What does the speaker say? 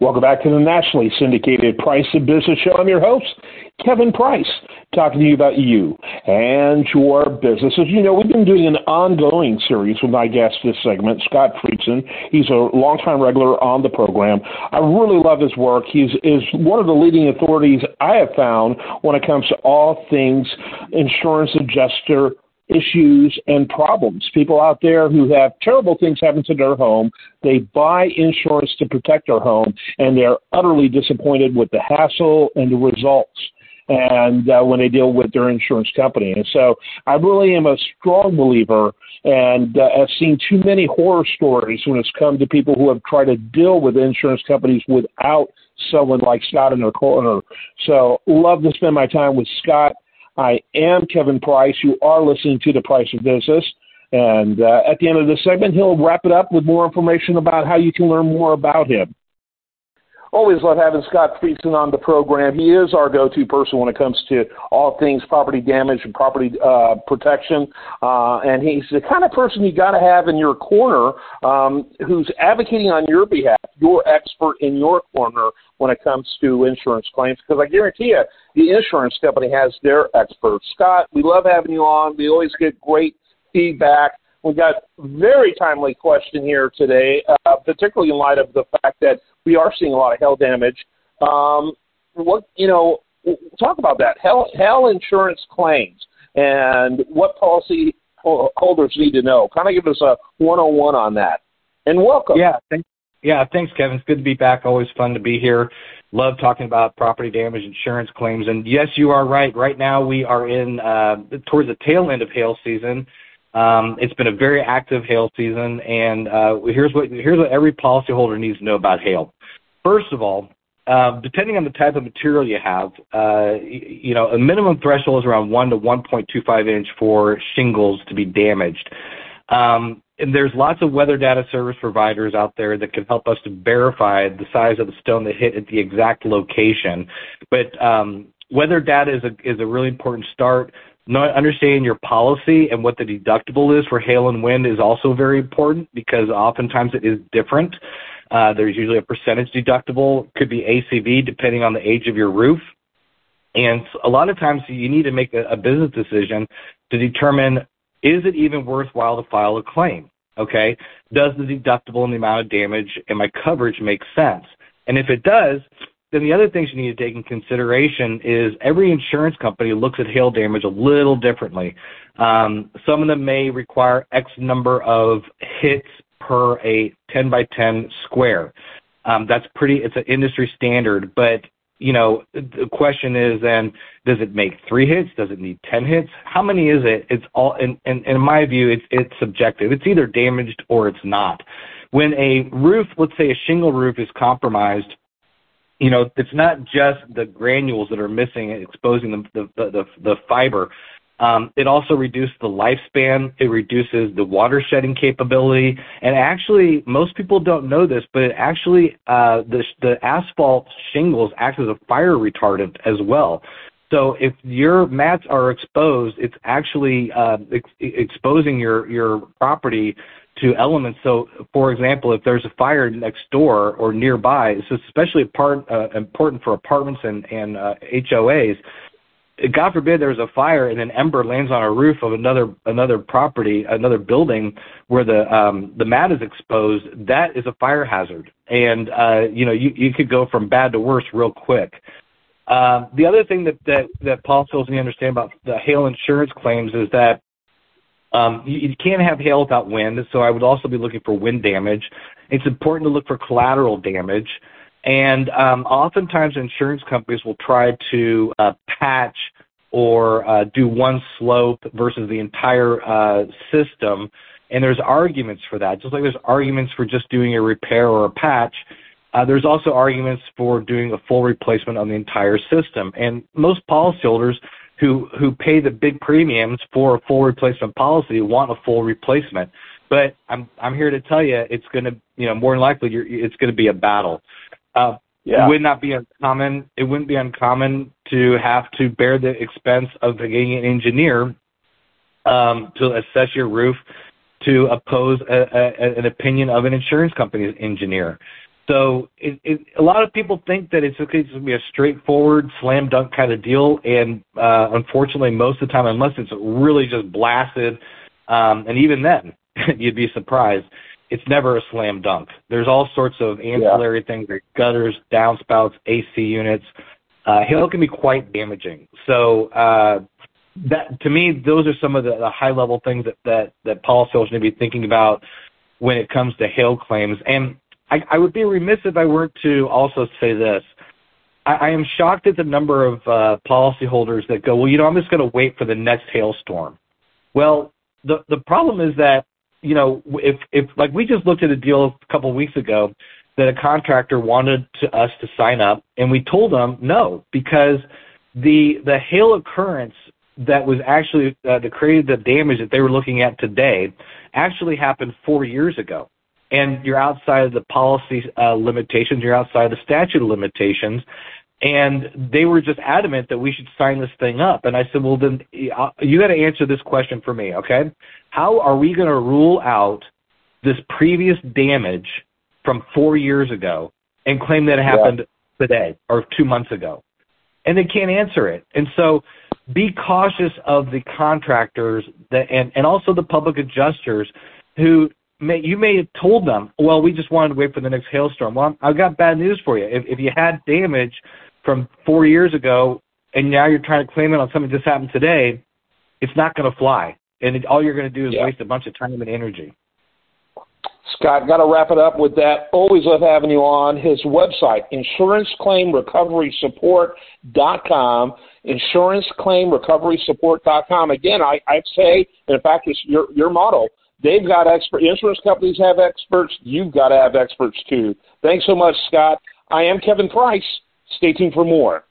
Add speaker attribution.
Speaker 1: Welcome back to the nationally syndicated Price of Business Show. I'm your host, Kevin Price, talking to you about you and your business. As you know, we've been doing an ongoing series with my guest this segment, Scott Friedson. He's a longtime regular on the program. I really love his work. He's is one of the leading authorities I have found when it comes to all things insurance adjuster issues and problems. People out there who have terrible things happen to their home, they buy insurance to protect their home, and they're utterly disappointed with the hassle and the results. And uh, when they deal with their insurance company, and so I really am a strong believer, and uh, I've seen too many horror stories when it's come to people who have tried to deal with insurance companies without someone like Scott in their corner. So love to spend my time with Scott I am Kevin Price. You are listening to The Price of Business. And uh, at the end of this segment, he'll wrap it up with more information about how you can learn more about him. Always love having Scott Friedson on the program. He is our go-to person when it comes to all things property damage and property uh, protection. Uh, and he's the kind of person you got to have in your corner um, who's advocating on your behalf, your expert in your corner when it comes to insurance claims. Because I guarantee you, the insurance company has their experts. Scott, we love having you on. We always get great feedback. We got very timely question here today, uh, particularly in light of the fact that we are seeing a lot of hail damage. Um, what you know, talk about that hail, insurance claims and what policy holders need to know. Kind of give us a 101 on that. And welcome.
Speaker 2: Yeah, thanks. Yeah, thanks, Kevin. It's good to be back. Always fun to be here. Love talking about property damage insurance claims. And yes, you are right. Right now, we are in uh, towards the tail end of hail season. Um, it's been a very active hail season, and uh, here's what here's what every policyholder needs to know about hail. First of all, uh, depending on the type of material you have, uh, you know, a minimum threshold is around 1 to 1.25 inch for shingles to be damaged. Um, and there's lots of weather data service providers out there that can help us to verify the size of the stone that hit at the exact location. But um, weather data is a is a really important start. Not understanding your policy and what the deductible is for hail and wind is also very important because oftentimes it is different. Uh, there's usually a percentage deductible, could be ACV depending on the age of your roof. And a lot of times you need to make a, a business decision to determine is it even worthwhile to file a claim? Okay. Does the deductible and the amount of damage and my coverage make sense? And if it does, then the other things you need to take in consideration is every insurance company looks at hail damage a little differently. Um, some of them may require X number of hits per a 10 by 10 square. Um, that's pretty, it's an industry standard, but you know, the question is then, does it make three hits? Does it need 10 hits? How many is it? It's all, and in, in my view, it's, it's subjective. It's either damaged or it's not. When a roof, let's say a shingle roof is compromised, you know, it's not just the granules that are missing, exposing the, the, the, the fiber. Um, it also reduces the lifespan. It reduces the water shedding capability. And actually, most people don't know this, but it actually, uh, the, the asphalt shingles act as a fire retardant as well. So if your mats are exposed, it's actually uh, ex- exposing your, your property to elements. So, for example, if there's a fire next door or nearby, it's especially part, uh, important for apartments and, and uh, HOAs God forbid there's a fire and an ember lands on a roof of another another property, another building where the um, the mat is exposed. That is a fire hazard, and uh, you know you you could go from bad to worse real quick. Uh, the other thing that that that policyholders need to understand about the hail insurance claims is that um, you, you can't have hail without wind. So I would also be looking for wind damage. It's important to look for collateral damage. And um, oftentimes, insurance companies will try to uh, patch or uh, do one slope versus the entire uh, system. And there's arguments for that. Just like there's arguments for just doing a repair or a patch, uh, there's also arguments for doing a full replacement on the entire system. And most policyholders who who pay the big premiums for a full replacement policy want a full replacement. But I'm I'm here to tell you, it's going to you know more than likely it's going to be a battle. Uh, yeah. It would not be uncommon. It wouldn't be uncommon to have to bear the expense of getting an engineer um, to assess your roof to oppose a, a, an opinion of an insurance company's engineer. So it, it, a lot of people think that it's okay to be a straightforward slam dunk kind of deal, and uh, unfortunately, most of the time, unless it's really just blasted, um, and even then, you'd be surprised. It's never a slam dunk. There's all sorts of ancillary yeah. things like gutters, downspouts, AC units. Uh, hail can be quite damaging. So uh, that to me, those are some of the, the high level things that that that policyholders need to be thinking about when it comes to hail claims. And I, I would be remiss if I weren't to also say this. I, I am shocked at the number of uh, policyholders that go, well, you know, I'm just going to wait for the next hailstorm. Well, the the problem is that you know if if like we just looked at a deal a couple of weeks ago that a contractor wanted to, us to sign up, and we told them no because the the hail occurrence that was actually uh, that created the damage that they were looking at today actually happened four years ago and you're outside of the policy uh, limitations, you're outside of the statute of limitations. And they were just adamant that we should sign this thing up. And I said, well, then uh, you got to answer this question for me, okay? How are we going to rule out this previous damage from four years ago and claim that it happened yeah. today or two months ago? And they can't answer it. And so be cautious of the contractors that, and, and also the public adjusters who may, you may have told them, well, we just wanted to wait for the next hailstorm. Well, I've got bad news for you. If, if you had damage from four years ago and now you're trying to claim it on something that just happened today, it's not going to fly. And it, all you're going to do is yeah. waste a bunch of time and energy.
Speaker 1: Scott, got to wrap it up with that. Always love having you on. His website, insuranceclaimrecoverysupport.com. Insuranceclaimrecoverysupport.com. Again, I, I'd say, and in fact, it's your, your motto, They've got expert insurance companies have experts. You've got to have experts too. Thanks so much, Scott. I am Kevin Price. Stay tuned for more.